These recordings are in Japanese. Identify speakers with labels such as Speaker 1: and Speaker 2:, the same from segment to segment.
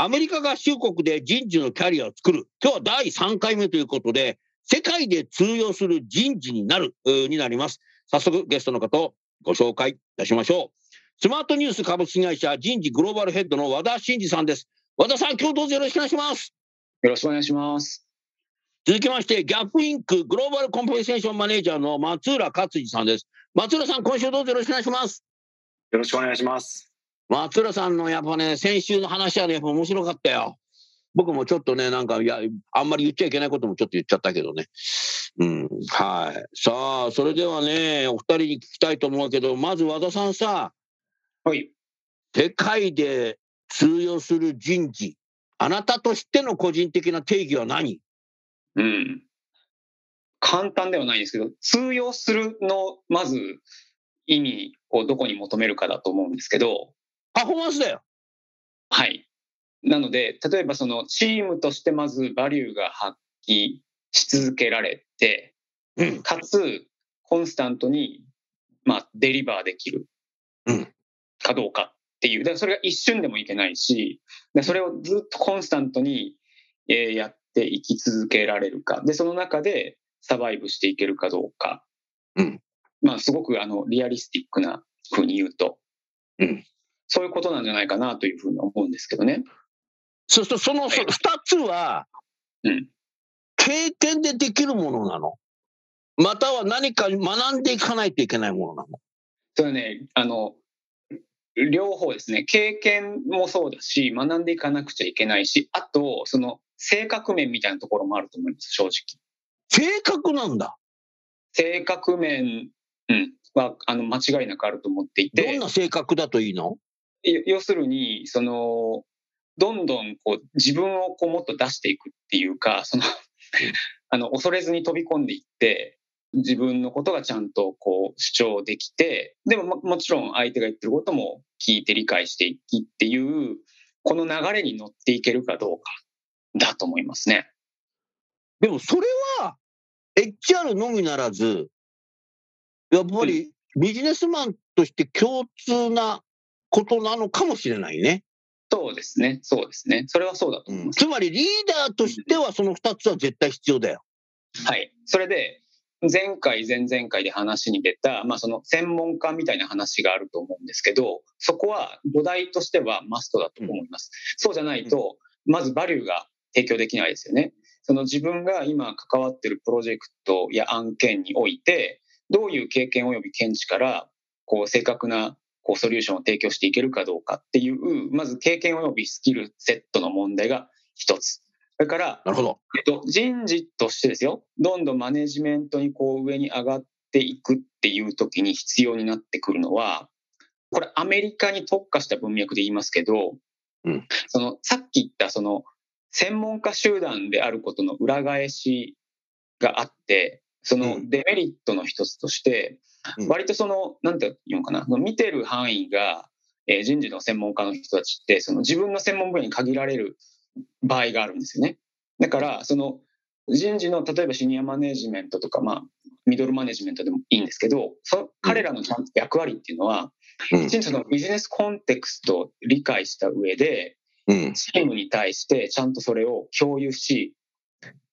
Speaker 1: アメリカ合衆国で人事のキャリアを作る今日は第3回目ということで世界で通用する人事になるになります早速ゲストの方をご紹介いたしましょうスマートニュース株式会社人事グローバルヘッドの和田真二さんです和田さん今日どうぞよろしくお願いします
Speaker 2: よろしくお願いします。
Speaker 1: 続きまして、ギャップインクグローバルコンペンセーションマネージャーの松浦克司さんです。松浦さん、今週どうぞよろしくお願いします。
Speaker 2: よろしくお願いします。
Speaker 1: 松浦さんのやっぱね、先週の話はね、やっぱ面白かったよ。僕もちょっとね、なんか、いや、あんまり言っちゃいけないこともちょっと言っちゃったけどね。うん、はい。さあ、それではね、お二人に聞きたいと思うけど、まず和田さんさ、
Speaker 2: はい。
Speaker 1: 世界で通用する人事、あなたとしての個人的な定義は何？
Speaker 2: うん。簡単ではないんですけど、通用するの、まず、意味をどこに求めるかだと思うんですけど、
Speaker 1: パフォーマンスだよ。
Speaker 2: はい。なので、例えばそのチームとしてまずバリューが発揮し続けられて、
Speaker 1: うん。
Speaker 2: かつ、コンスタントに、まあ、デリバーできる
Speaker 1: うん
Speaker 2: かどうかっていう。だからそれが一瞬でもいけないし、でそれをずっとコンスタントに、えーやっていき続けられるか。で、その中でサバイブしていけるかどうか。
Speaker 1: うん
Speaker 2: まあ、すごくあの、リアリスティックな風に言うと。
Speaker 1: うん
Speaker 2: そういうことなんじゃないかなというふうに思うんですけどね。
Speaker 1: そうすると、そのそ二つは、
Speaker 2: うん。
Speaker 1: 経験でできるものなの？または何か学んでいかないといけないものなの？
Speaker 2: それはね、あの、両方ですね、経験もそうだし、学んでいかなくちゃいけないし、あと、その、性格面みたいなところもあると思います、正直。
Speaker 1: 性格なんだ。
Speaker 2: 性格面、うん、は、あの、間違いなくあると思っていて。
Speaker 1: どん、な性格だといいの？
Speaker 2: よ要するに、その、どんどんこう自分をこうもっと出していくっていうか、その、あの、恐れずに飛び込んでいって、自分のことがちゃんとこう主張できて、でもももちろん相手が言ってることも聞いて理解していきっていう、この流れに乗っていけるかどうかだと思いますね。
Speaker 1: でもそれは HR のみならず、やっぱりビジネスマンとして共通なことなのかもしれないね。
Speaker 2: そうですね。そうですね。それはそうだと思います。
Speaker 1: つまりリーダーとしてはその二つは絶対必要だよ。
Speaker 2: はい。それで、前回、前々回で話に出た、まあその専門家みたいな話があると思うんですけど、そこは土台としてはマストだと思います。そうじゃないと、まずバリューが提供できないですよね。その自分が今関わってるプロジェクトや案件において、どういう経験及び見地から、こう正確なこうソリューションを提供していけるかどうかっていう、まず経験及びスキルセットの問題が一つ。それから、
Speaker 1: なるほど。
Speaker 2: えっと、人事としてですよ、どんどんマネジメントにこう上に上がっていくっていう時に必要になってくるのは、これアメリカに特化した文脈で言いますけど、
Speaker 1: うん
Speaker 2: そのさっき言ったその専門家集団であることの裏返しがあって、そうの
Speaker 1: ん
Speaker 2: デメリットの一つとして、
Speaker 1: うん
Speaker 2: 割とその、なんて言うのかな、見てる範囲が、えー人事の専門家の人たちって、その自分の専門分野に限られる場合があるんですよね。だから、その人事の例えばシニアマネジメントとか、まあ、ミドルマネジメントでもいいんですけど、その彼らの役割っていうのは、
Speaker 1: うん
Speaker 2: きちんとそのビジネスコンテクストを理解した上で、
Speaker 1: うん。
Speaker 2: チームに対してちゃんとそれを共有し、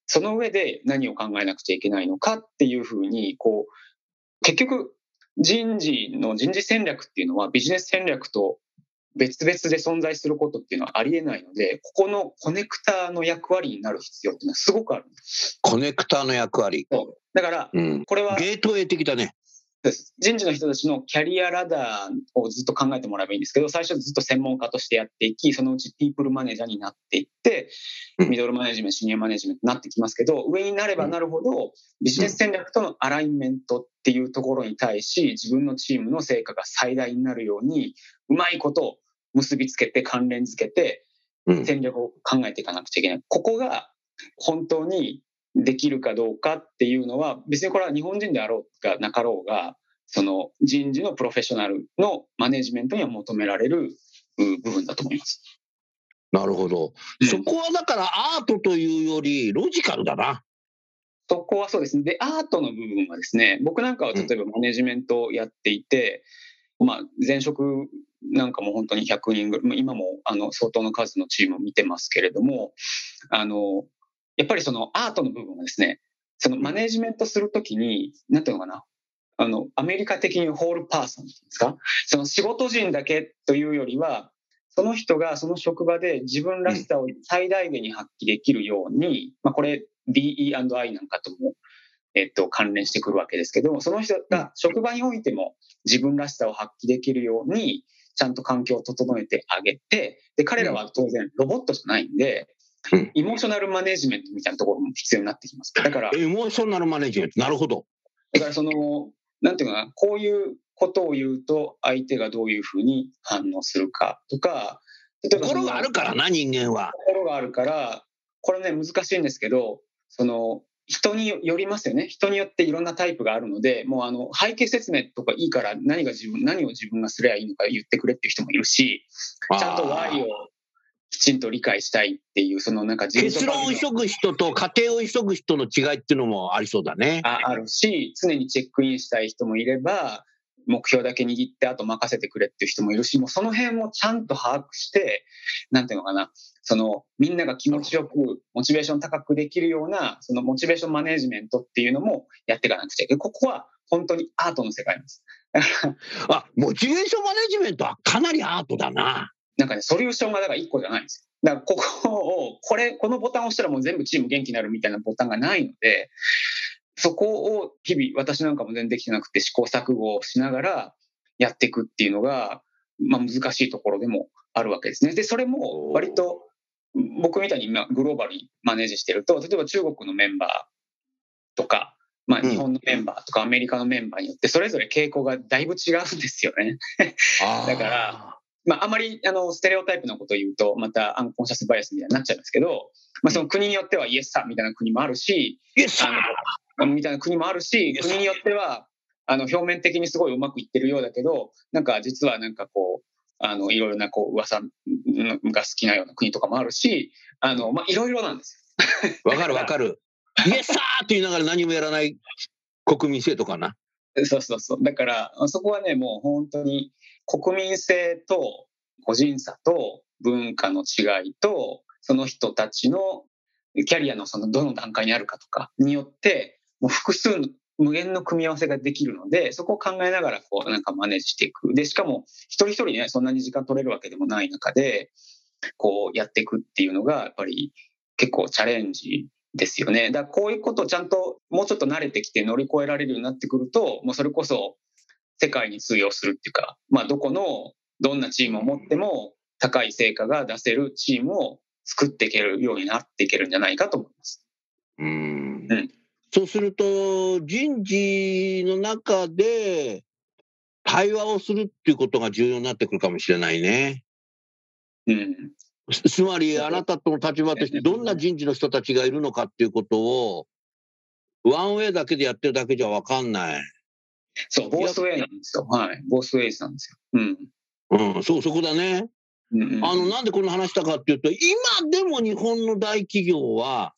Speaker 2: その上で何を考えなくちゃいけないのかっていうふうに、こう、結局、人事の人事戦略っていうのはビジネス戦略と別々で存在することっていうのはありえないので、ここのコネクターの役割になる必要っていうのはすごくある。
Speaker 1: コネクターの役割。
Speaker 2: だから、
Speaker 1: うん。
Speaker 2: これは
Speaker 1: ゲートウェイ的だね。
Speaker 2: です人事の人たちのキャリアラダーをずっと考えてもらえばいいんですけど、最初ずっと専門家としてやっていき、そのうちピープルマネージャーになっていって、
Speaker 1: うん
Speaker 2: ミドルマネジメント、シニアマネジメントになってきますけど、上になればなるほど、ビジネス戦略とのアライメントっていうところに対し、自分のチームの成果が最大になるように、うまいことを結びつけて、関連づけて、
Speaker 1: うん。
Speaker 2: 戦略を考えていかなくちゃいけない。ここが本当にできるかどうかっていうのは、別にこれは日本人であろうがなかろうが、その人事のプロフェッショナルのマネジメントには求められるう部分だと思います。
Speaker 1: なるほど。そこはだからアートというよりロジカルだな。
Speaker 2: そこはそうですね。で、アートの部分はですね、僕なんかは例えばマネジメントをやっていて、まあ、前職なんかも本当に100人ぐらい、まあ今もあの相当の数のチームを見てますけれども、あの、やっぱりそのアートの部分はですね、そのマネジメントするときに、なんていうのかな、あの、アメリカ的にホールパーソンっていうんですか、その仕事人だけというよりは、その人がその職場で自分らしさを最大限に発揮できるように、まあこれ DE&I なんかとも、えっと、関連してくるわけですけど、その人が職場においても自分らしさを発揮できるように、ちゃんと環境を整えてあげて、で、彼らは当然ロボットじゃないんで
Speaker 1: うん、
Speaker 2: イモーショナルマネジメントみたいなところも必要になってきます。だから、
Speaker 1: エモーショナルマネジメント。なるほど。
Speaker 2: だからその、なんていうかな、こういうことを言うと相手がどういうふうに反応するかとか、
Speaker 1: 心があるからな、人間は。
Speaker 2: 心があるから、これね、難しいんですけど、その、人によりますよね。人によっていろんなタイプがあるので、もうあの、背景説明とかいいから何が自分、何を自分がすればいいのか言ってくれっていう人もいるし、ちゃんと Y をきちんと理解したいっていう、そのなんか
Speaker 1: 結論を急ぐ人と家庭を急ぐ人の違いっていうのもありそうだね。
Speaker 2: ああるし、常にチェックインしたい人もいれば、目標だけ握って、あと任せてくれっていう人もいるし、もうその辺もちゃんと把握して、なんていうのかな、そのみんなが気持ちよく、モチベーション高くできるような、そのモチベーションマネジメントっていうのもやっていかなくちゃいけない。ここは本当にアートの世界です。
Speaker 1: あ、モチベーションマネジメントはかなりアートだな。
Speaker 2: なんかね、ソリューションがだから1個じゃないんですよ。だからここを、これ、このボタンを押したらもう全部チーム元気になるみたいなボタンがないので、そこを日々私なんかも全然できてなくて試行錯誤をしながらやっていくっていうのが、まあ難しいところでもあるわけですね。で、それも割と僕みたいに今グローバルにマネージしてると、例えば中国のメンバーとか、まあ
Speaker 1: うん
Speaker 2: 日本のメンバーとかアメリカのメンバーによってそれぞれ傾向がだいぶ違うんですよね。だから、まあ、あまりあのステレオタイプのことを言うと、またアンコンシャスバイアスみたいになっちゃいますけど、まあ、その国によってはイエスサーみたいな国もあるし、
Speaker 1: イエス
Speaker 2: あのみたいな国もあるし.国によってはあの表面的にすごいうまくいってるようだけど、なんか実はなんかこう、あのいろいろなこう噂が好きなような国とかもあるし、あのまあ、いろいろなんです
Speaker 1: わかるわかる。イエスサーって言いながら何もやらない国民性とかな。
Speaker 2: よ。そうそうそう。だから、そこはね、もう本当に国民性と個人差と文化の違いと、その人たちのキャリアのそのどの段階にあるかとかによって、もう複数の無限の組み合わせができるので、そこを考えながらこうなんかマネージしていく。で、しかも一人一人ね、そんなに時間取れるわけでもない中で、こうやっていくっていうのが、やっぱり結構チャレンジですよね。だからこういうことをちゃんともうちょっと慣れてきて乗り越えられるようになってくると、もうそれこそ世界に通用するっていうか、まあどこのどんなチームを持っても高い成果が出せるチームを作っていけるようになっていけるんじゃないかと思います。
Speaker 1: うん
Speaker 2: うん
Speaker 1: そうすると、人事の中で対話をするっていうことが重要になってくるかもしれないね。
Speaker 2: うん。
Speaker 1: つつまり、あなたとの立場として、どんな人事の人たちがいるのかっていうことを、ワンウェイだけでやってるだけじゃ分かんない。
Speaker 2: そう、ボースウェイなんですよ。はい。ボースウェイズなんですよ。うん。
Speaker 1: うん、そう、そこだね。
Speaker 2: うんうん
Speaker 1: あの、なんでこの話したかっていうと、今でも日本の大企業は、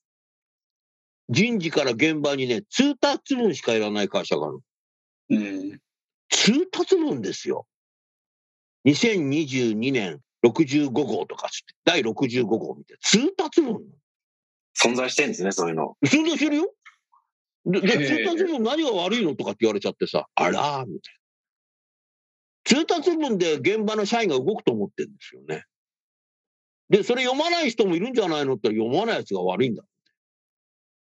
Speaker 1: 人事から現場にね、通達文しかいらない会社がある。
Speaker 2: うん。
Speaker 1: 通達文ですよ。2022年65号とかつって、第65号みたいな。通達文。
Speaker 3: 存在してんですね、そういうの。
Speaker 1: 通達してるよ。で、通達文何が悪いのとかって言われちゃってさ、あらーみたいな。通達文で現場の社員が動くと思ってるんですよね。で、それ読まない人もいるんじゃないのって読まないやつが悪いんだ。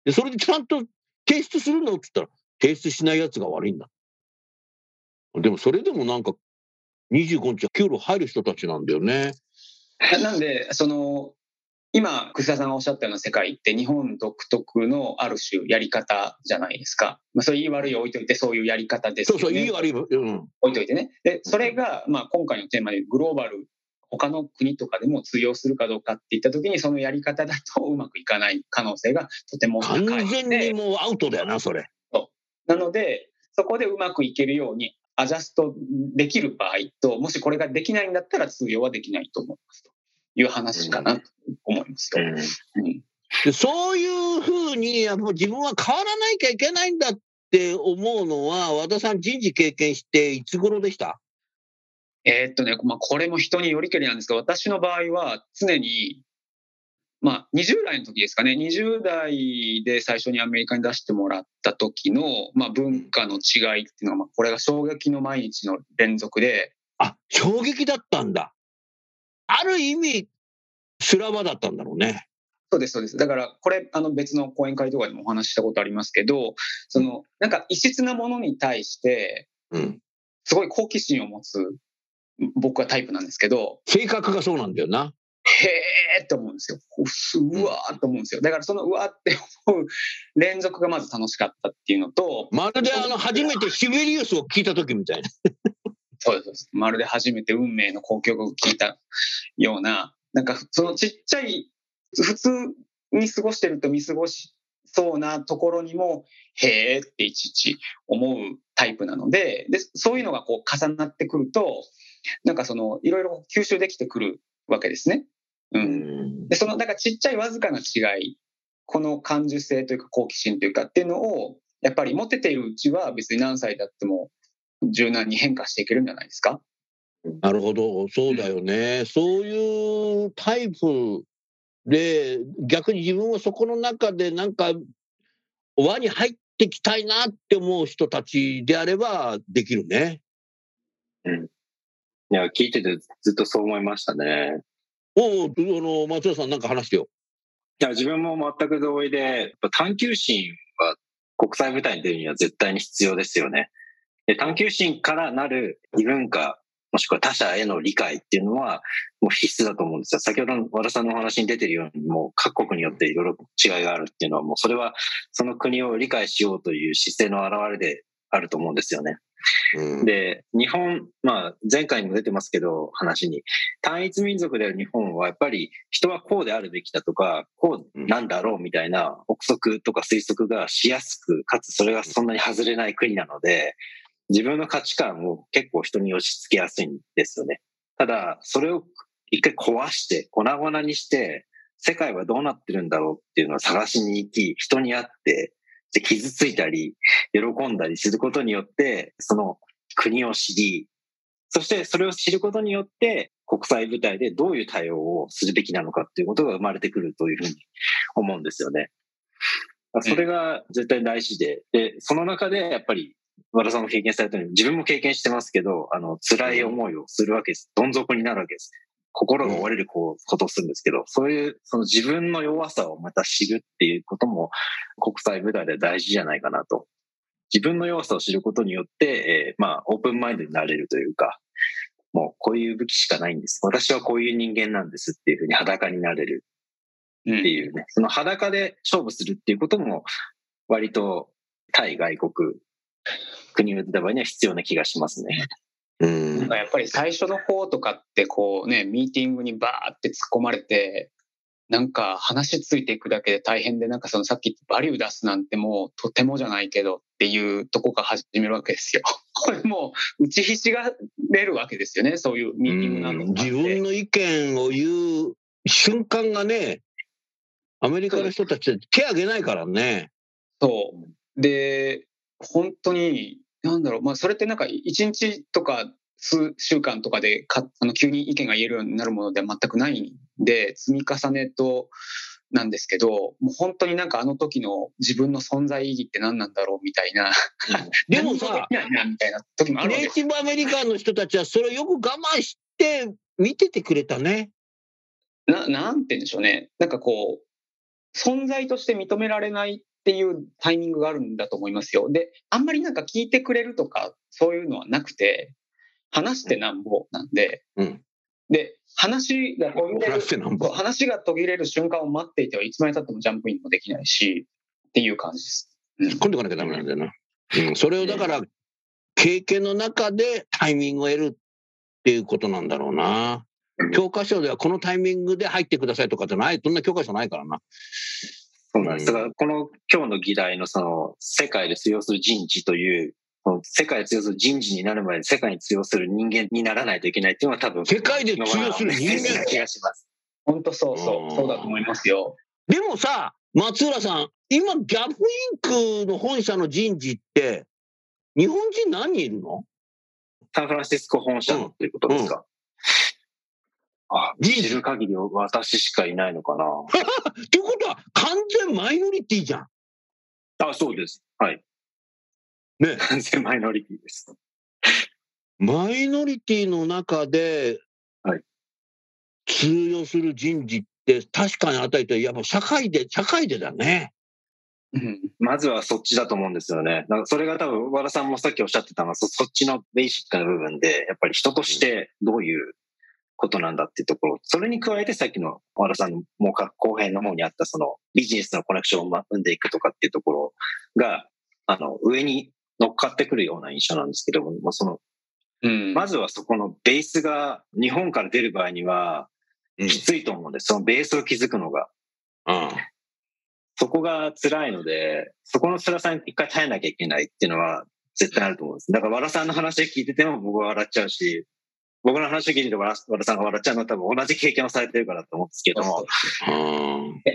Speaker 1: で、それでちゃんと提出するのって言ったら、提出しないやつが悪いんだ。でもそれでもなんか、25日は給料入る人たちなんだよね。
Speaker 2: なんで、その、今、楠田さんがおっしゃったような世界って日本独特のある種やり方じゃないですか。まあ、そういう言い悪い置いといてそういうやり方です
Speaker 1: よね。そうそう、いい悪い、うん。
Speaker 2: 置いといてね。で、それが、まあ今回のテーマでグローバル、他の国とかでも通用するかどうかっていったときに、そのやり方だとうまくいかない可能性がとても高い
Speaker 1: 完全にもうアウトだよな、それ。
Speaker 2: そうなので、そこでうまくいけるようにアジャストできる場合と、もしこれができないんだったら通用はできないと思いますという話かなと思いますよ。
Speaker 1: うん、そういうふうにやっぱ自分は変わらなきゃいけないんだって思うのは、和田さん人事経験していつ頃でした？
Speaker 2: えー、っとね、まあ、これも人によりけりなんですが、私の場合は常にまあ、20代の時ですかね、20代で最初にアメリカに出してもらった時の、まあ、文化の違いっていうのは、まあ、これが衝撃の毎日の連続で。
Speaker 1: あ、衝撃だったんだ。ある意味、修羅場だったんだろうね。
Speaker 2: そうです、そうです。だから、これ、あの、別の講演会とかでもお話ししたことありますけど、その、なんか異質なものに対して、うん、すごい好奇心を持つ、僕はタイプなんですけど。
Speaker 1: 性格がそうなんだよな。
Speaker 2: へーって思うんですよ。うわーって思うんですよ。だからそのうわーって思う連続がまず楽しかったっていうのと。
Speaker 1: まるであの初めてシベリウスを聞いた時みたいな。
Speaker 2: そうです。まるで初めて運命の交響を聞いたような、なんかそのちっちゃい、普通に過ごしてると見過ごしそうなところにも、へーっていちいち思うタイプなので、で、そういうのがこう重なってくると、なんかそのいろいろ吸収できてくるわけですね。うん。で、その、だからちっちゃいわずかな違い、この感受性というか好奇心というかっていうのを、やっぱり持てているうちは別に何歳だっても柔軟に変化していけるんじゃないですか？
Speaker 1: なるほど、そうだよね。うん、そういうタイプで、逆に自分はそこの中でなんか輪に入ってきたいなって思う人たちであればできるね。
Speaker 3: うん。いや、聞いててずっとそう思いましたね。
Speaker 1: おお、あの、松尾さんなんか話してよ。
Speaker 3: いや、自分も全く同意で、探求心は国際舞台に出るには絶対に必要ですよね。で探求心からなる異文化、もしくは他者への理解っていうのはもう必須だと思うんですよ。先ほどの和田さんのお話に出てるように、もう各国によっていろいろ違いがあるっていうのは、もうそれはその国を理解しようという姿勢の表れであると思うんですよね。うん、で、日本、まあ、前回にも出てますけど、話に、単一民族である日本はやっぱり人はこうであるべきだとか、こうなんだろうみたいな憶測とか推測がしやすく、かつそれがそんなに外れない国なので、自分の価値観を結構人に押し付けやすいんですよね。ただ、それを一回壊して、粉々にして、世界はどうなってるんだろうっていうのを探しに行き、人に会って、で傷ついたり、喜んだりすることによって、その国を知り、そしてそれを知ることによって、国際舞台でどういう対応をするべきなのかっていうことが生まれてくるというふうに思うんですよね。それが絶対大事で、で、その中でやっぱり和田さんも経験されたように、自分も経験してますけど、あの、辛い思いをするわけです。どん底になるわけです。心が折れることをするんですけど、そういう、その自分の弱さをまた知るっていうことも国際舞台で大事じゃないかなと。自分の弱さを知ることによって、えー、まあ、オープンマインドになれるというか、もうこういう武器しかないんです。私はこういう人間なんですっていうふうに裸になれるっていうね、うん、その裸で勝負するっていうことも割と対外国、国を出た場合には必要な気がしますね。
Speaker 2: うんやっぱり最初の方とかってこうね、ミーティングにバーって突っ込まれて、なんか話ついていくだけで大変で、なんかそのさっきバリュー出すなんてもうとてもじゃないけどっていうとこから始めるわけですよ。これもう打ちひしがれるわけですよね、そういうミーティングな
Speaker 1: ど自分の意見を言う瞬間がね、アメリカの人たち手挙げないからね。
Speaker 2: そう。で、本当になんだろう、まあ、それってなんか一日とか数週間とかでかあの急に意見が言えるようになるものでは全くないんで、積み重ねと、なんですけど、もう本当になんかあの時の自分の存在意義って何なんだろうみたいな、
Speaker 1: でもさ、
Speaker 2: みたいな時もある
Speaker 1: ネイティブアメリカンの人たちはそれをよく我慢して見ててくれたね。
Speaker 2: ななんて言うんでしょうね。なんかこう、存在として認められないっていうタイミングがあるんだと思いますよ。で、あんまりなんか聞いてくれるとか、そういうのはなくて、話してなんぼなんで、
Speaker 1: うん
Speaker 2: で、話が途切れる
Speaker 1: 話
Speaker 2: が途切れる瞬間を待っていてはいつまで経ってもジャンプインもできないし、っていう感じです。うん
Speaker 1: 突っ込んでこなきゃダメなんだよな。うん、それをだから、経験の中でタイミングを得るっていうことなんだろうな。教科書ではこのタイミングで入ってくださいとかじゃない、そんな教科書ないからな。
Speaker 3: そうなんです。だから、この今日の議題のその、世界で通用する人事という、世界で通用する人事になる前に世界に通用する人間にならないといけないっていうのは多分、
Speaker 1: 世界で通用する人間
Speaker 3: な気がします。
Speaker 2: 本当そうそうう、
Speaker 1: ん
Speaker 2: そうだと思いますよ。
Speaker 1: でもさ、松浦さん、今、ギャップインクの本社の人事って、日本人何人いるの？
Speaker 3: サンフランシスコ本社のっていうことですか、あ、
Speaker 1: 人事
Speaker 3: 知る限り私しかいないのかな。
Speaker 1: っていうことは、完全マイノリティじゃん。
Speaker 3: あ、そうです。はい。
Speaker 1: ね。
Speaker 3: 完全マイノリティです。
Speaker 1: マイノリティの中で、
Speaker 3: はい
Speaker 1: 通用する人事って確かに与えて、やっぱ社会で、社会でだね。
Speaker 2: うん
Speaker 3: まずはそっちだと思うんですよね。だからそれが多分、和田さんもさっきおっしゃってたのは、そそっちのベーシックな部分で、やっぱり人としてどういうことなんだっていうところ、それに加えてさっきの和田さんのもうか後編の方にあったそのビジネスのコネクションを生んでいくとかっていうところが、あの、上に乗っかってくるような印象なんですけども、もうその、
Speaker 2: うん
Speaker 3: まずはそこのベースが日本から出る場合には
Speaker 1: うん
Speaker 3: きついと思うんです。そのベースを築くのが。
Speaker 1: うん
Speaker 3: そこが辛いので、そこの辛さに一回耐えなきゃいけないっていうのは絶対あると思うんです。だから和田さんの話聞いてても僕は笑っちゃうし、僕の話を聞いてて和田さんが笑っちゃうのは多分同じ経験をされてるからと思うんですけども、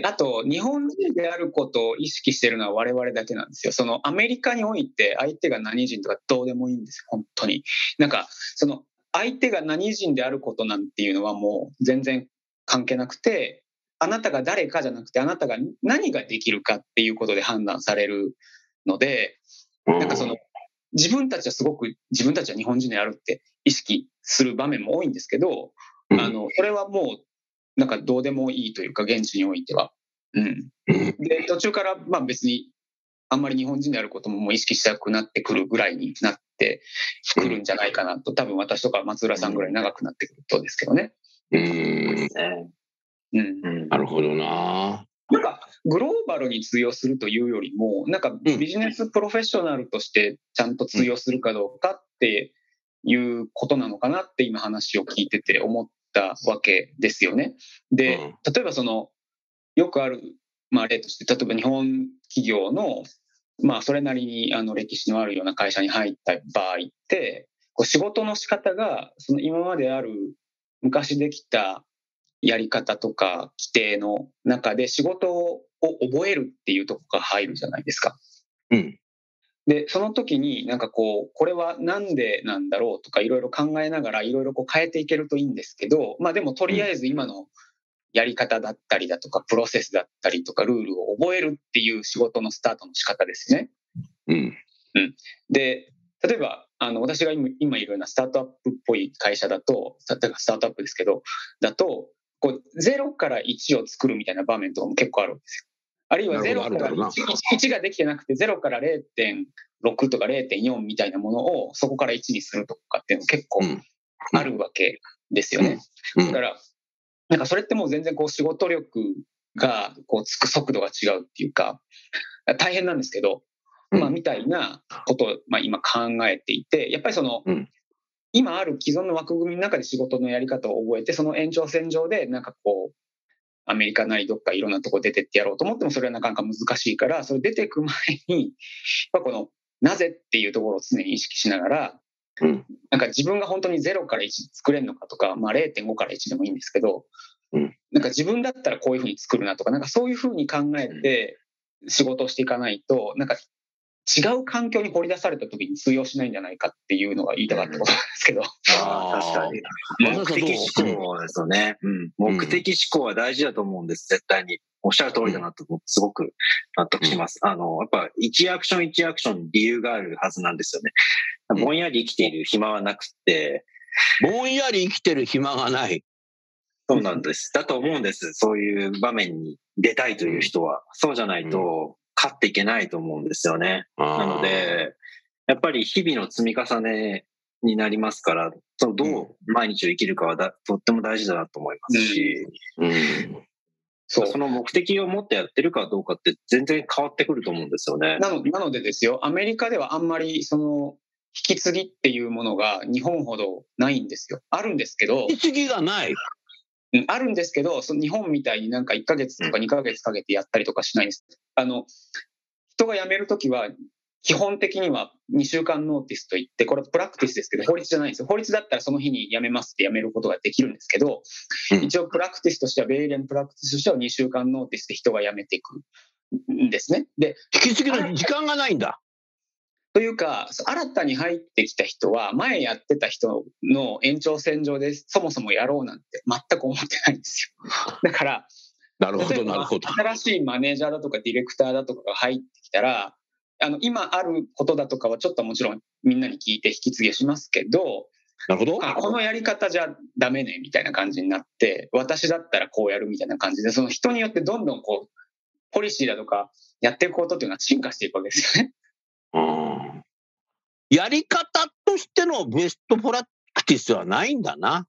Speaker 2: あと、日本人であることを意識してるのは我々だけなんですよ。そのアメリカにおいて相手が何人とかどうでもいいんですよ、本当に。なんか、その相手が何人であることなんていうのはもう全然関係なくて、あなたが誰かじゃなくて、あなたが何ができるかっていうことで判断されるので、なんかその、自分たちはすごく自分たちは日本人であるって意識する場面も多いんですけど、
Speaker 1: うん
Speaker 2: あの、それはもう、なんかどうでもいいというか、現地においては。うん。
Speaker 1: うん
Speaker 2: で、途中から、まあ別に、あんまり日本人であることももう意識したくなってくるぐらいになってくるんじゃないかなと、多分私とか松浦さんぐらい長くなってくるとですけどね。
Speaker 1: うん
Speaker 3: ね
Speaker 2: うん。
Speaker 3: うん
Speaker 1: なるほどな。
Speaker 2: グローバルに通用するというよりも、なんか
Speaker 1: うん
Speaker 2: ビジネスプロフェッショナルとしてちゃんと通用するかどうかっていうことなのかなって今話を聞いてて思ったわけですよね。で、
Speaker 1: うん
Speaker 2: 例えばその、よくある、まあ例として、例えば日本企業の、まあそれなりにあの歴史のあるような会社に入った場合って、こう仕事の仕方が、その今まである昔できたやり方とか規定の中で仕事を覚えるっていうところが入るじゃないですか。
Speaker 1: うん。
Speaker 2: で、その時になんかこう、これはなんでなんだろうとかいろいろ考えながらいろいろこう変えていけるといいんですけど、まあでもとりあえず今のやり方だったりだとか、プロセスだったりとか、ルールを覚えるっていう仕事のスタートの仕方ですね。
Speaker 1: うん。
Speaker 2: で、例えば、あの、私が今今いるようなスタートアップっぽい会社だと、スタートアップですけど、だと、こう、0から1を作るみたいな場面とかも結構あるんですよ。あるいは0
Speaker 1: なるほど
Speaker 2: から
Speaker 1: あるだろう
Speaker 2: 1, 1ができてなくて、0から0.6とか0.4みたいなものをそこから1にするとかっていうのも結構
Speaker 1: うん。
Speaker 2: あるわけですよね。
Speaker 1: うん。
Speaker 2: だから、なんかそれってもう全然こう仕事力がこうつく速度が違うっていうか、大変なんですけど、
Speaker 1: うん。
Speaker 2: まあみたいなことを、まあ、今考えていて、やっぱりその、
Speaker 1: うん
Speaker 2: 今ある既存の枠組みの中で仕事のやり方を覚えて、その延長線上でなんかこう、アメリカなりどっかいろんなとこ出てってやろうと思ってもそれはなかなか難しいから、それ出てく前に、やっぱこの、なぜっていうところを常に意識しながら、
Speaker 1: うん。
Speaker 2: なんか自分が本当に0から1作れるのかとか、まあ0.5から1でもいいんですけど、
Speaker 1: うん。
Speaker 2: なんか自分だったらこういうふうに作るなとか、なんかそういうふうに考えて仕事をしていかないと、なんか違う環境に掘り出された時に通用しないんじゃないかっていうのが言いたかったことなんですけど。
Speaker 3: ああ、確かに。目的思考ですよね。うん。目的思考は大事だと思うんです、絶対に。おっしゃる通りだなと、すごく納得します。あの、やっぱ1アクション1アクションに理由があるはずなんですよね。ぼんやり生きている暇はなくて、
Speaker 1: ぼんやり生きてる暇がない。
Speaker 3: そうなんです。だと思うんです。そういう場面に出たいという人は。そうじゃないと、勝っていけないと思うんですよね。なので、やっぱり日々の積み重ねになりますから、そのどう毎日を生きるかはだとっても大事だなと思いますし、
Speaker 1: うん、うん
Speaker 3: そうその目的を持ってやってるかどうかって全然変わってくると思うんですよね。
Speaker 2: なのなのでですよ、アメリカではあんまりその引き継ぎっていうものが日本ほどないんですよ。あるんですけど、
Speaker 1: 引き継ぎがない。
Speaker 2: うんあるんですけど、その日本みたいになんか1ヶ月とか2ヶ月かけてやったりとかしないんです。あの、人が辞めるときは、基本的には2週間 notice といって、これ practice ですけど、法律じゃないんですよ。法律だったらその日に辞めますって辞めることができるんですけど、
Speaker 1: うん
Speaker 2: 一応 practice としては、米連 practice としては2週間 notice で人が辞めていくんですね。で、
Speaker 1: 引き継ぎの時間がないんだ。
Speaker 2: というか、新たに入ってきた人は、前やってた人の延長線上でそもそもやろうなんて全く思ってないんですよ。だから、
Speaker 1: なるほど、なるほど。
Speaker 2: 新しいマネージャーだとかディレクターだとかが入ってきたら、あの今あることだとかはちょっともちろんみんなに聞いて引き継ぎしますけど、
Speaker 1: なるほど。
Speaker 2: あこのやり方じゃダメねみたいな感じになって、私だったらこうやるみたいな感じで、その人によってどんどんこう、ポリシーだとかやっていくことっていうのは進化していくわけですよね。
Speaker 1: やり方としてのベストプラクティスはないんだな。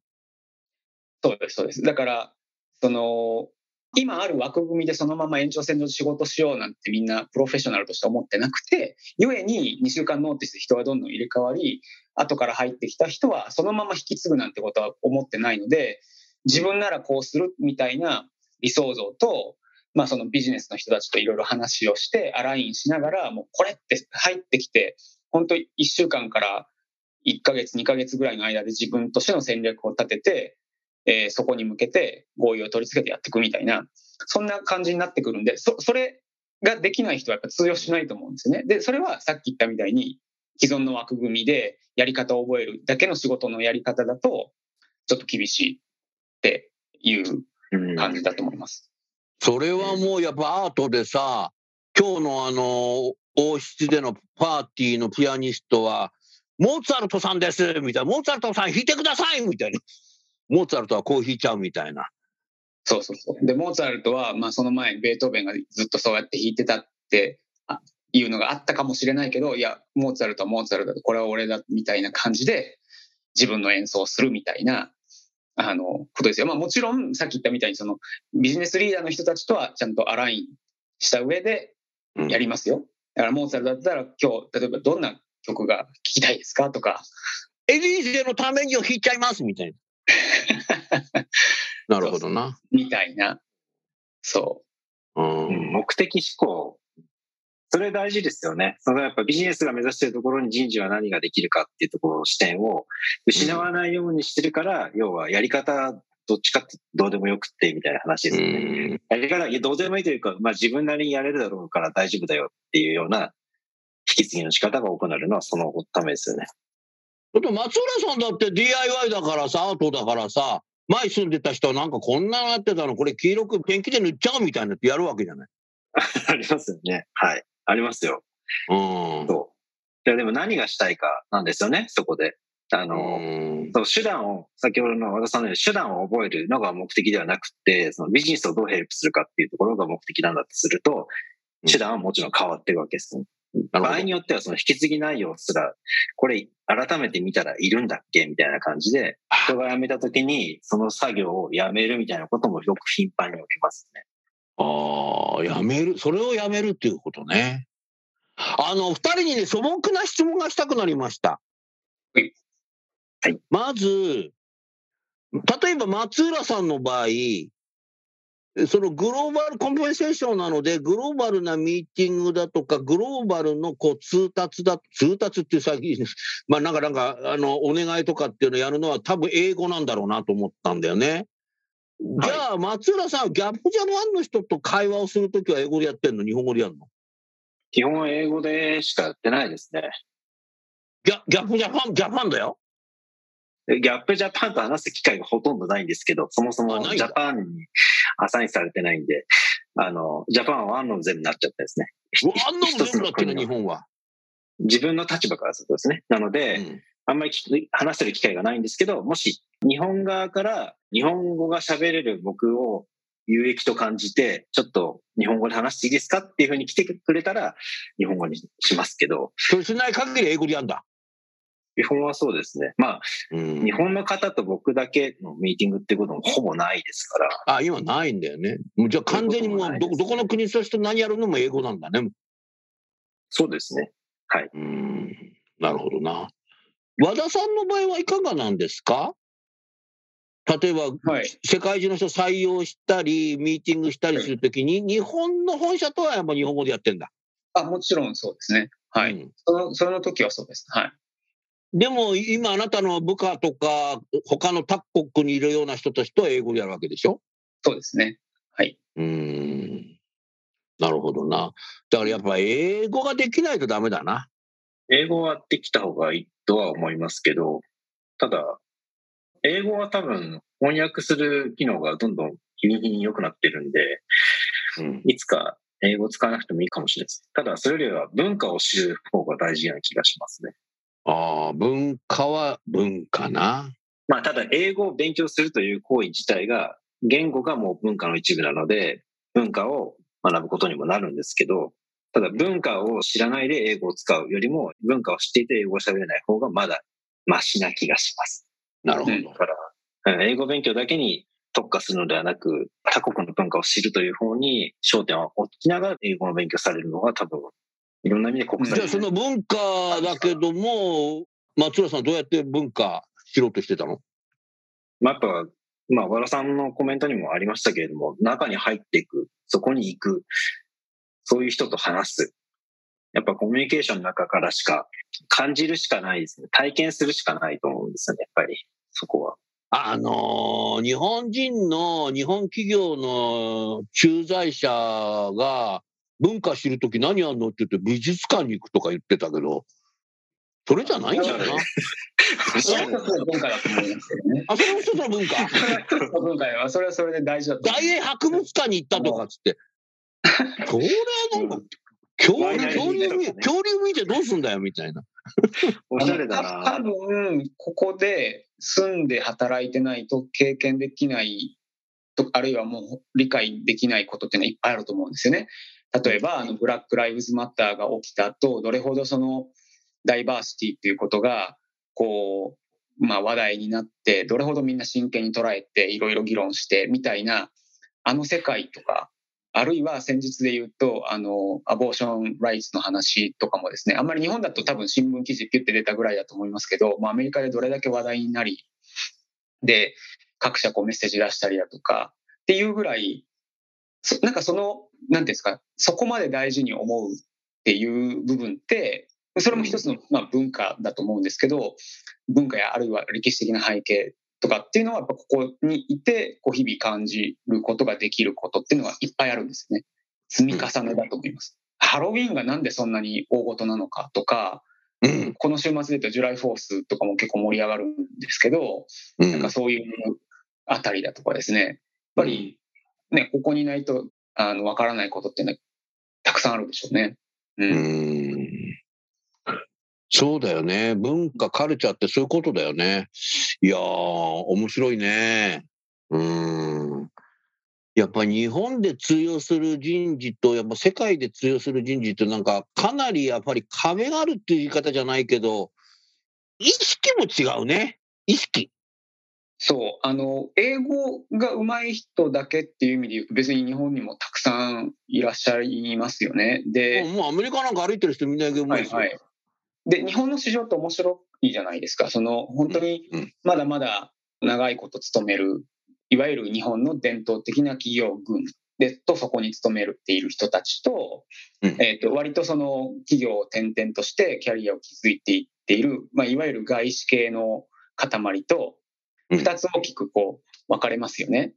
Speaker 2: そうです、そうです。だから、その、今ある枠組みでそのまま延長線上で仕事しようなんてみんなプロフェッショナルとして思ってなくて、ゆえに2週間ノーティスで人はどんどん入れ替わり、後から入ってきた人はそのまま引き継ぐなんてことは思ってないので、自分ならこうするみたいな理想像と、まあそのビジネスの人たちといろいろ話をして、アラインしながら、もうこれって入ってきて、本当1週間から1ヶ月、2ヶ月ぐらいの間で自分としての戦略を立てて、えーそこに向けて合意を取り付けてやっていくみたいな、そんな感じになってくるんで、そそれができない人はやっぱ通用しないと思うんですよね。で、それはさっき言ったみたいに、既存の枠組みでやり方を覚えるだけの仕事のやり方だと、ちょっと厳しいっていう感じだと思います。
Speaker 1: それはもうやっぱアートでさ、今日のあの、王室でのパーティーのピアニストは、モーツァルトさんですみたいな、モーツァルトさん弾いてくださいみたいな。モーツァルトはこう弾いちゃうみたいな。
Speaker 2: そうそうそう。で、モーツァルトは、まあその前にベートーベンがずっとそうやって弾いてたっていうのがあったかもしれないけど、いや、モーツァルトはモーツァルトだ、これは俺だ、みたいな感じで自分の演奏をするみたいな、あの、ことですよ。まあもちろん、さっき言ったみたいに、そのビジネスリーダーの人たちとはちゃんとアラインした上で
Speaker 1: うん
Speaker 2: やりますよ。だからモーツァルトだったら今日、例えばどんな曲が聴きたいですかとか、
Speaker 1: エリーゼのためにを弾いちゃいますみたいな。なるほどな。
Speaker 2: みたいな。そう。
Speaker 1: うん
Speaker 3: うん目的思考。それ大事ですよね。そのやっぱビジネスが目指しているところに人事は何ができるかっていうところの視点を失わないようにしてるから、要はやり方どっちかってどうでもよくってみたいな話ですよね。やり方、どうでもいいというか、まあ自分なりにやれるだろうから大丈夫だよっていうような引き継ぎの仕方が行われるのはそのためですよね。
Speaker 1: ちょっと松浦さんだって DIY だからさ、アートだからさ、前住んでた人はなんかこんなのやってたの、これ黄色くペンキで塗っちゃうみたいなってやるわけじゃない？
Speaker 3: ありますよね。はい。ありますよ。
Speaker 1: うん。
Speaker 3: そう。いやでも何がしたいかなんですよね、そこで。あの、
Speaker 1: うん
Speaker 3: そう手段を、先ほどの和田さんのように手段を覚えるのが目的ではなくて、そのビジネスをどうヘルプするかっていうところが目的なんだとすると、
Speaker 1: うん
Speaker 3: 手段はもちろん変わっていくわけです、場合によってはその引き継ぎ内容すら、これ改めて見たらいるんだっけみたいな感じで、人が辞めた時にその作業をやめるみたいなこともよく頻繁に起きますね。
Speaker 1: ああ、やめる、それをやめるっていうことね。あの、二人にね、素朴な質問がしたくなりました。
Speaker 2: はい
Speaker 3: はい
Speaker 1: まず、例えば松浦さんの場合、そのグローバルコンペンセーションなので、グローバルなミーティングだとか、グローバルのこう通達だ、通達っていう最近、まあなんかなんか、あの、お願いとかっていうのをやるのは多分英語なんだろうなと思ったんだよね。じゃあ、松浦さんはギャップジャパンの人と会話をするときは英語でやってんの？日本語でやるの？
Speaker 3: 基本は英語でしかやってないですね。
Speaker 1: ギャギャップジャパン、ジャパンだよ。
Speaker 3: でギャップジャパンと話す機会がほとんどないんですけど、そもそもジャパンにアサインされてないんで。あの、ジャパンは one of them になっちゃったですね。
Speaker 1: one of them だっけな、日本は。
Speaker 3: 自分の立場からするとですね。なので、うんあんまり話してる機会がないんですけど、もし日本側から日本語が喋れる僕を有益と感じて、ちょっと日本語で話していいですかっていうふうに来てくれたら、日本語にしますけど。
Speaker 1: それしない限り英語でやんだ。
Speaker 3: 基本はそうですね。まあ、日本の方と僕だけのミーティングってこともほぼないですから。
Speaker 1: あ、今ないんだよね。じゃあ完全にもうど、どこの国として何やるのも英語なんだね。
Speaker 3: そうですね。はい。
Speaker 1: うん。なるほどな。和田さんの場合はいかがなんですか？例えば、はい、世界中の人採用したり、ミーティングしたりするときに、日本の本社とはやっぱ日本語でやってんだ。
Speaker 2: あ、もちろんそうですね。はい。うん、その、その時はそうです。はい。
Speaker 1: でも今あなたの部下とか他の他国にいるような人たちと英語でやるわけでしょ？
Speaker 2: そうですね。はい。
Speaker 1: うん。なるほどな。だからやっぱ英語ができないとダメだな。
Speaker 3: 英語はできた方がいいとは思いますけど、ただ、英語は多分翻訳する機能がどんどん日に日に良くなってるんで、うん、いつか英語使わなくてもいいかもしれないです。ただ、それよりは文化を知る方が大事な気がしますね。
Speaker 1: ああ、文化は文化な。
Speaker 3: まあ、ただ、英語を勉強するという行為自体が、言語がもう文化の一部なので、文化を学ぶことにもなるんですけど、ただ文化を知らないで英語を使うよりも、文化を知っていて英語を喋れない方がまだマシな気がします。
Speaker 1: なるほど。
Speaker 3: だから、英語勉強だけに特化するのではなく、他国の文化を知るという方に焦点を置きながら英語の勉強されるのが多分、いろんな意味で国際
Speaker 1: じゃあその文化だけども、松浦さんどうやって文化知ろうとしてたの？
Speaker 3: まあ、やっぱ、まあ、和田さんのコメントにもありましたけれども、中に入っていく、そこに行く、そういう人と話す。やっぱコミュニケーションの中からしか感じるしかないですね。体験するしかないと思うんですよね、やっぱり、そこは。
Speaker 1: あのー、日本人の、日本企業の駐在者が文化知るとき何やんの？って言って美術館に行くとか言ってたけど、それじゃないんだよな。
Speaker 2: それも文化だと思いますけどね。あ、それも
Speaker 1: 一つの文化。
Speaker 2: 文化は、それはそれで大事だと。
Speaker 1: 大英博物館に行ったとかっつって。それはなんか、恐竜、恐竜見、恐竜見てどうすんだよみたいな。
Speaker 3: おしゃれだな。
Speaker 2: 多分、ここで住んで働いてないと経験できないと、あるいはもう理解できないことっていうのはいっぱいあると思うんですよね。例えば、あの、ブラック・ライブズ・マッターが起きた後、どれほどその、ダイバーシティっていうことが、こう、まあ話題になって、どれほどみんな真剣に捉えて、いろいろ議論してみたいな、あの世界とか、あるいは先日で言うと、あの、アボーション・ライツの話とかもですね、あんまり日本だと多分新聞記事ピュって出たぐらいだと思いますけど、まあ、アメリカでどれだけ話題になり、で、各社こうメッセージ出したりだとか、っていうぐらい、なんかその、なんていうんですか、そこまで大事に思うっていう部分って、それも一つの、まあ、文化だと思うんですけど、文化やあるいは歴史的な背景とかっていうのは、やっぱここにいて、こう日々感じることができることっていうのはいっぱいあるんですね。積み重ねだと思います。ハロウィーンがなんでそんなに大ごとなのかとか、うん、この週末で言うとジュライフォースとかも結構盛り上がるんですけど、うん、なんかそういうあたりだとかですね、やっぱりね、ここにいないと、あの、わからないことってね、たくさんあるでしょうね。
Speaker 1: うん。うんそうだよね。文化、カルチャーってそういうことだよね。いやー、面白いね。うん。やっぱ日本で通用する人事と、やっぱ世界で通用する人事ってなんかかなりやっぱり壁があるっていう言い方じゃないけど、意識も違うね。意識。
Speaker 2: そう。あの、英語が上手い人だけっていう意味で言うと別に日本にもたくさんいらっしゃいますよね。で、
Speaker 1: もうアメリカなんか歩いてる人みんな英語上手いですよ。はいはい
Speaker 2: で、日本の市場って面白いじゃないですか。その、本当にまだまだ長いこと勤める、いわゆる日本の伝統的な企業群で、とそこに勤めるっている人たちと、うん、えっ、ー、と、割とその企業を転々としてキャリアを築いていっている、まあ、いわゆる外資系の塊と、二つ大きくこう、分かれますよね。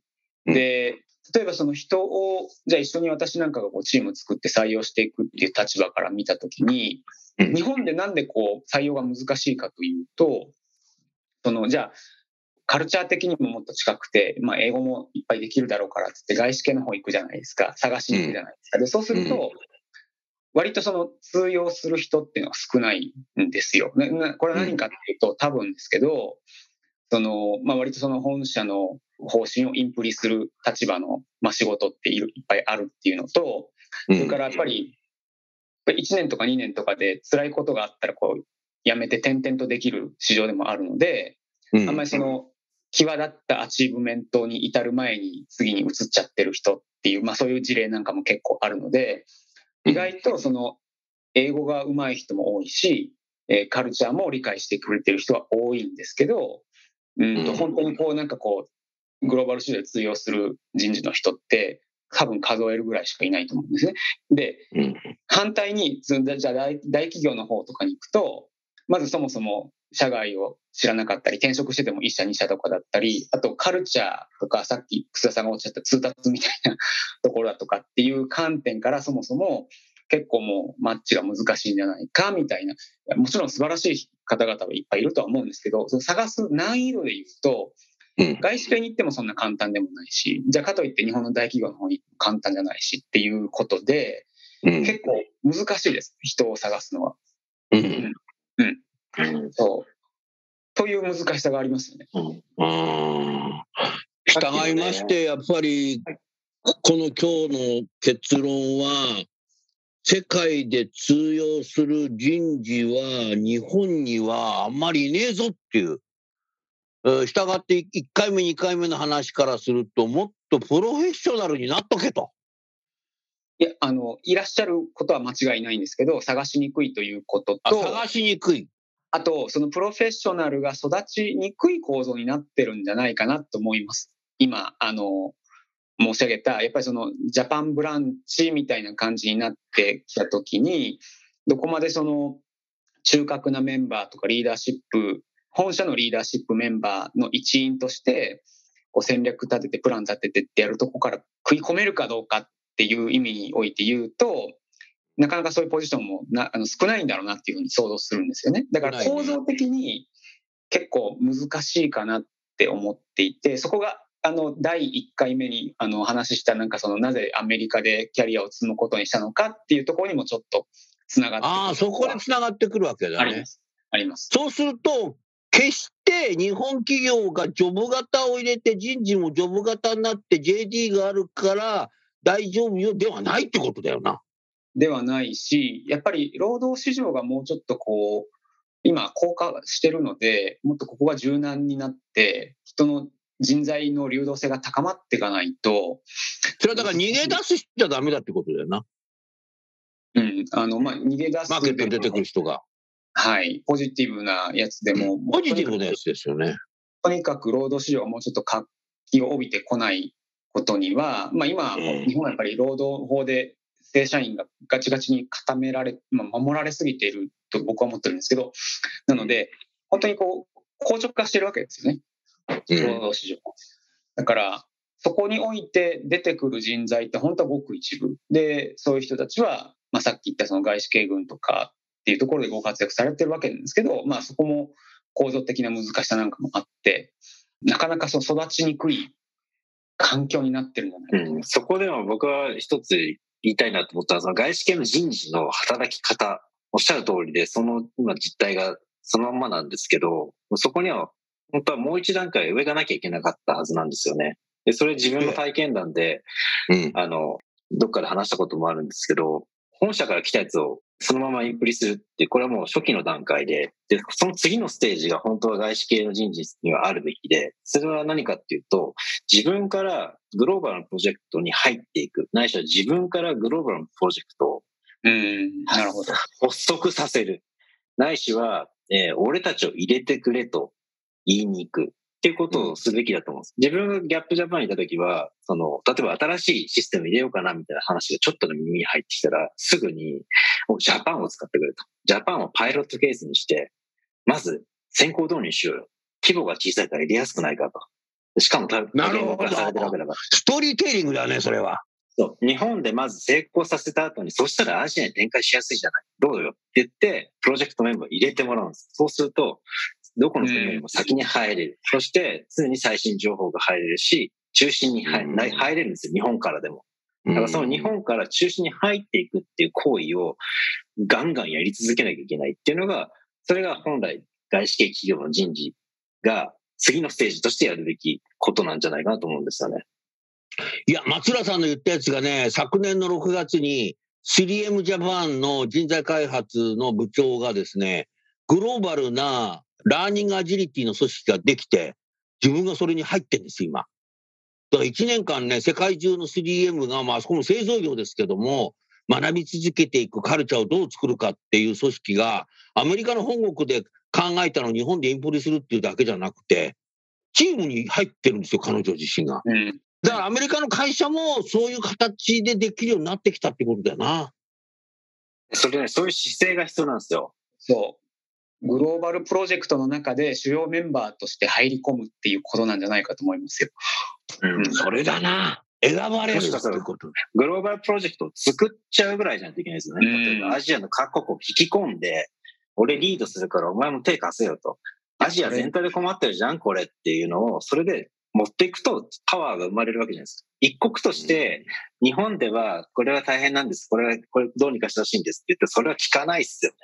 Speaker 2: うん、で、例えばその人を、じゃあ一緒に私なんかがこうチーム作って採用していくっていう立場から見たときに、日本でなんでこう採用が難しいかというと、そのじゃあ、カルチャー的にももっと近くて、まあ、英語もいっぱいできるだろうからってって外資系の方行くじゃないですか。探しに行くじゃないですか、でそうすると、割とその通用する人っていうのは少ないんですよ。これは何かっていうと、多分ですけどその、まあ、割とその本社の方針をインプリする立場の、まあ、仕事っていっぱいあるっていうのと、それからやっぱり1年とか2年とかで辛いことがあったらこう辞めて転々とできる市場でもあるので、あんまりその際立った achievement に至る前に次に移っちゃってる人っていう、まあ、そういう事例なんかも結構あるので意外とその英語が上手い人も多いし、えカルチャーも理解してくれてる人は多いんですけど、うんと本当にこうなんかこうグローバル市場で通用する人事の人って多分数えるぐらいしかいないと思うんですね。で、反対にじゃあ大企業の方とかに行くとまずそもそも社外を知らなかったり、転職してても1社2社とかだったり、あとカルチャーとか、さっき楠田さんがおっしゃった通達みたいなところだとかっていう観点からそもそも結構もうマッチが難しいんじゃないかみたいな、もちろん素晴らしい方々はいっぱいいるとは思うんですけど、その探す難易度で言うと、外資系に行ってもそんな簡単でもないし、じゃあかといって日本の大企業の方に簡単じゃないしっていうことで、結構難しいです、人を探すのは。うん。うん。そう。という難しさがありますよね。うん。
Speaker 1: 従いまして、やっぱり、この今日の結論は、世界で通用する人事は日本にはあんまりいねえぞっていう。したがって1回目2回目の話からするともっとプロフェッショナルになっとけと。
Speaker 2: いやあのいらっしゃることは間違いないんですけど探しにくいということと
Speaker 1: 探しにくい
Speaker 2: あと、そのプロフェッショナルが育ちにくい構造になってるんじゃないかなと思います。今、あの、申し上げた、やっぱりそのジャパンブランチみたいな感じになってきたときに、どこまでその中核なメンバーとかリーダーシップ、本社のリーダーシップメンバーの一員として、こう戦略立ててプラン立ててってやるとこから食い込めるかどうかっていう意味において言うと、なかなかそういうポジションもなあの少ないんだろうなっていうふうに想像するんですよね。だから構造的に結構難しいかなって思っていて、そこがあの第1回目にあの話したなんかそのなぜアメリカでキャリアを積むことにしたのかっていうところにもちょっとつながって
Speaker 1: ああ、そこにつながってくるわけだね。あ
Speaker 2: ります。あります。
Speaker 1: そうすると、決して日本企業がジョブ型を入れて人事もジョブ型になって JD があるから大丈夫よではないってことだよな。
Speaker 2: ではないし、やっぱり労働市場がもうちょっとこう、今、高化してるので、もっとここが柔軟になって、人の人材の流動性が高まっていかないと。
Speaker 1: それはだから逃げ出すしちゃダメだってことだよな。
Speaker 2: うん、あの、まあ、逃げ出す。
Speaker 1: マーケットに出てくる人が。
Speaker 2: はい、ポジティブなやつでも。う
Speaker 1: ん、ポジティブなやつですよね。
Speaker 2: とにかく労働市場がもうちょっと活気を帯びてこないことには、まあ今、日本はやっぱり労働法で正社員がガチガチに固められ、まあ、守られすぎていると僕は思ってるんですけど、なので、本当にこう、硬直化してるわけですよね。労働市場。だから、そこにおいて出てくる人材って本当はごく一部。で、そういう人たちは、まあ、さっき言ったその外資系軍とかっていうところでご活躍されてるわけなんですけど、まあそこも構造的な難しさなんかもあって、なかなかその育ちにくい環境になってるんじゃないか、
Speaker 3: うん、そこでも僕は一つ言いたいなと思ったら、その外資系の人事の働き方、おっしゃる通りで、その今実態がそのままなんですけど、そこには本当はもう一段階上がなきゃいけなかったはずなんですよね。で、それ自分の体験談で、うん、あの、どっかで話したこともあるんですけど、本社から来たやつをそのままインプリするって、これはもう初期の段階で、で、その次のステージが本当は外資系の人事にはあるべきで、それは何かっていうと、自分からグローバルなプロジェクトに入っていく、ないしは自分からグローバルなプロジェクトを、
Speaker 2: うん、なるほど。
Speaker 3: 発足させる。ないしは、えー、俺たちを入れてくれと言いに行く。っていうことをすべきだと思うんです。自分がギャップジャパンにいた時は、その、例えば新しいシステム入れようかなみたいな話がちょっとでも耳に入ってきたら、すぐに、ジャパンを使ってくれと。ジャパンをパイロットケースにして、まず先行導入しようよ。規模が小さいから入れやすくないかと。しかも多分、
Speaker 1: なるほど。ストーリーテイリングだね、それは。
Speaker 3: そう。日本でまず成功させた後に、そしたらアジアに展開しやすいじゃない。どうよって言って、プロジェクトメンバー入れてもらうんです。そうすると、どこの国よりも先に入れる。そして常に最新情報が入れるし、中心に入,、入れるんですよ、日本からでも。だからその日本から中心に入っていくっていう行為をガンガンやり続けなきゃいけないっていうのが、それが本来外資系企業の人事が次のステージとしてやるべきことなんじゃないかなと思うんですよね。
Speaker 1: いや、松浦さんの言ったやつがね、昨年の6月に 3M ジャパンの人材開発の部長がですね、グローバルなラーニングアジリティの組織ができて、自分がそれに入ってるんです今。だから1年間ね、世界中の 3M が、まあそこも製造業ですけども、学び続けていくカルチャーをどう作るかっていう組織が、アメリカの本国で考えたのを日本でインポリするっていうだけじゃなくて、チームに入ってるんですよ、彼女自身が。うん、だからアメリカの会社もそういう形でできるようになってきたってことだよな。
Speaker 3: それね、そういう姿勢が必要なんですよ。
Speaker 2: そう。グローバルプロジェクトの中で主要メンバーとして入り込むっていうことなんじゃないかと思いますよ。
Speaker 1: うん、それだな。選ばれるってこと。
Speaker 3: グローバルプロジェクトを作っちゃうぐらいじゃないといけないですよね。例えばアジアの各国を引き込んで、俺リードするからお前も手貸せよと。アジア全体で困ってるじゃん、これっていうのを、それで持っていくとパワーが生まれるわけじゃないですか。一国として、日本ではこれは大変なんです、これは、これどうにかしてほしいんですって言って、それは聞かないっすよね。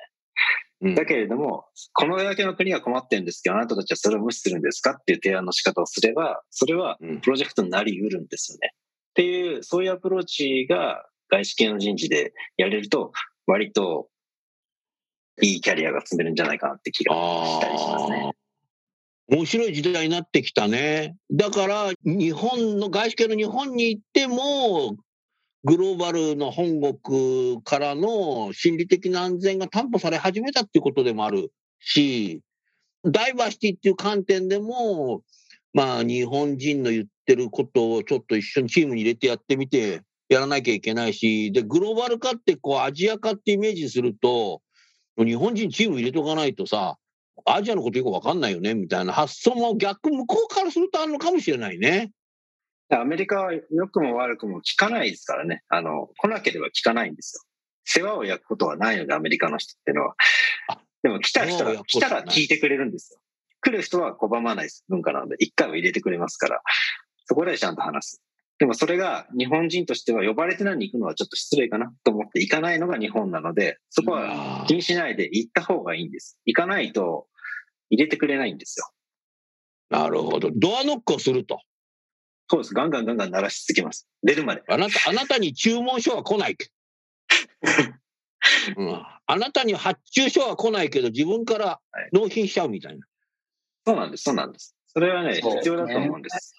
Speaker 3: だけれども、このだけの国が困ってるんですけど、あなたたちはそれを無視するんですかっていう提案の仕方をすれば、それはプロジェクトになり得るんですよね。っていう、そういうアプローチが外資系の人事でやれると、割といいキャリアが積めるんじゃないかなって気がしたりしますね。
Speaker 1: 面白い時代になってきたね。だから、日本の、外資系の日本に行っても、グローバルの本国からの心理的な安全が担保され始めたっていうことでもあるし、ダイバーシティっていう観点でも、まあ、日本人の言ってることをちょっと一緒にチームに入れてやってみて、やらなきゃいけないし、で、グローバル化ってこうアジア化ってイメージすると、日本人チーム入れとかないとさ、アジアのことよくわかんないよね、みたいな発想も逆向こうからするとあるのかもしれないね。
Speaker 3: アメリカは良くも悪くも聞かないですからね。あの、来なければ聞かないんですよ。世話を焼くことはないので、アメリカの人っていうのは。でも来た人が、来たら聞いてくれるんですよ。来る人は拒まない文化なので、一回は入れてくれますから、そこでちゃんと話す。でもそれが日本人としては呼ばれて何に行くのはちょっと失礼かなと思って行かないのが日本なので、そこは気にしないで行った方がいいんです。行かないと入れてくれないんですよ。
Speaker 1: なるほど。ドアノックをすると。
Speaker 3: そうです。ガンガンガンガン鳴らし続けます。出るまで。
Speaker 1: あなた、あなたに注文書は来ない。うん、あなたに発注書は来ないけど、自分から納品しちゃうみたいな。
Speaker 3: そうなんです、そうなんです。それはね、必要だと思うんです。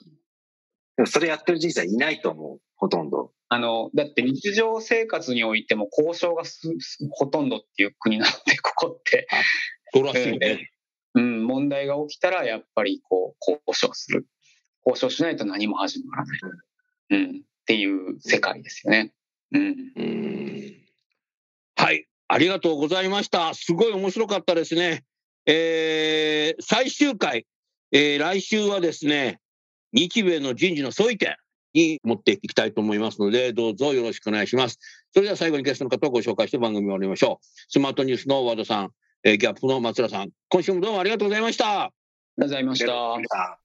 Speaker 3: でもそれやってる人生はいないと思う、ほとんど。
Speaker 2: あの、だって日常生活においても交渉がほとんどっていう国なんで、ここって。
Speaker 1: そうらしいね。
Speaker 2: うん、問題が起きたらやっぱりこう交渉する。交渉しないと何も始まらない。うん、っていう世界ですよね。うん。うん
Speaker 1: はい、ありがとうございました。すごい面白かったですね。えー、最終回、えー、来週はですね、日米の人事の相違点に持っていきたいと思いますので、どうぞよろしくお願いします。それでは最後にゲストの方をご紹介して番組を終わりましょう。スマートニュースの和田さん、えー、ギャップの松田さん、今週もどうもありがとうございました。
Speaker 2: ありがとうございました。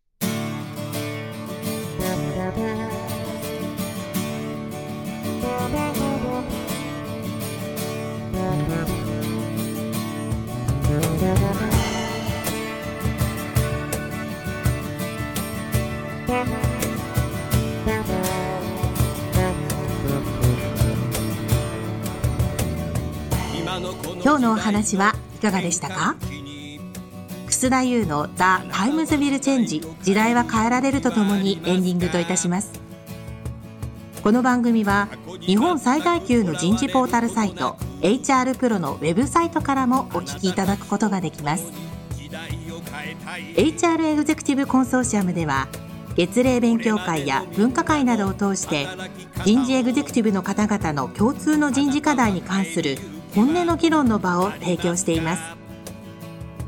Speaker 4: 今日のお話はいかがでしたか？楠田優の The Times Will Change 時代は変えられるとともにエンディングといたします。この番組は日本最大級の人事ポータルサイト HR プロのウェブサイトからもお聞きいただくことができます。HR エグゼクティブコンソーシアムでは月例勉強会や分科会などを通して人事エグゼクティブの方々の共通の人事課題に関する本音の議論の場を提供しています。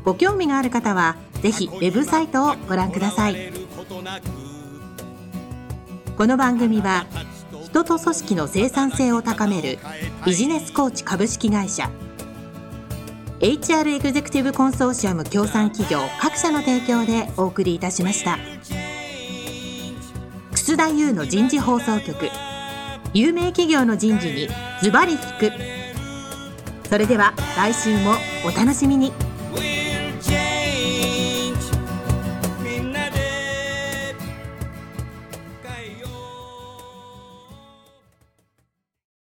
Speaker 4: ご興味がある方はぜひウェブサイトをご覧ください。この番組は人と組織の生産性を高めるビジネスコーチ株式会社。HR エグゼクティブコンソーシアム協賛企業各社の提供でお送りいたしました。楠田優の人事放送局。有名企業の人事にズバリ聞く。それでは来週もお楽しみに。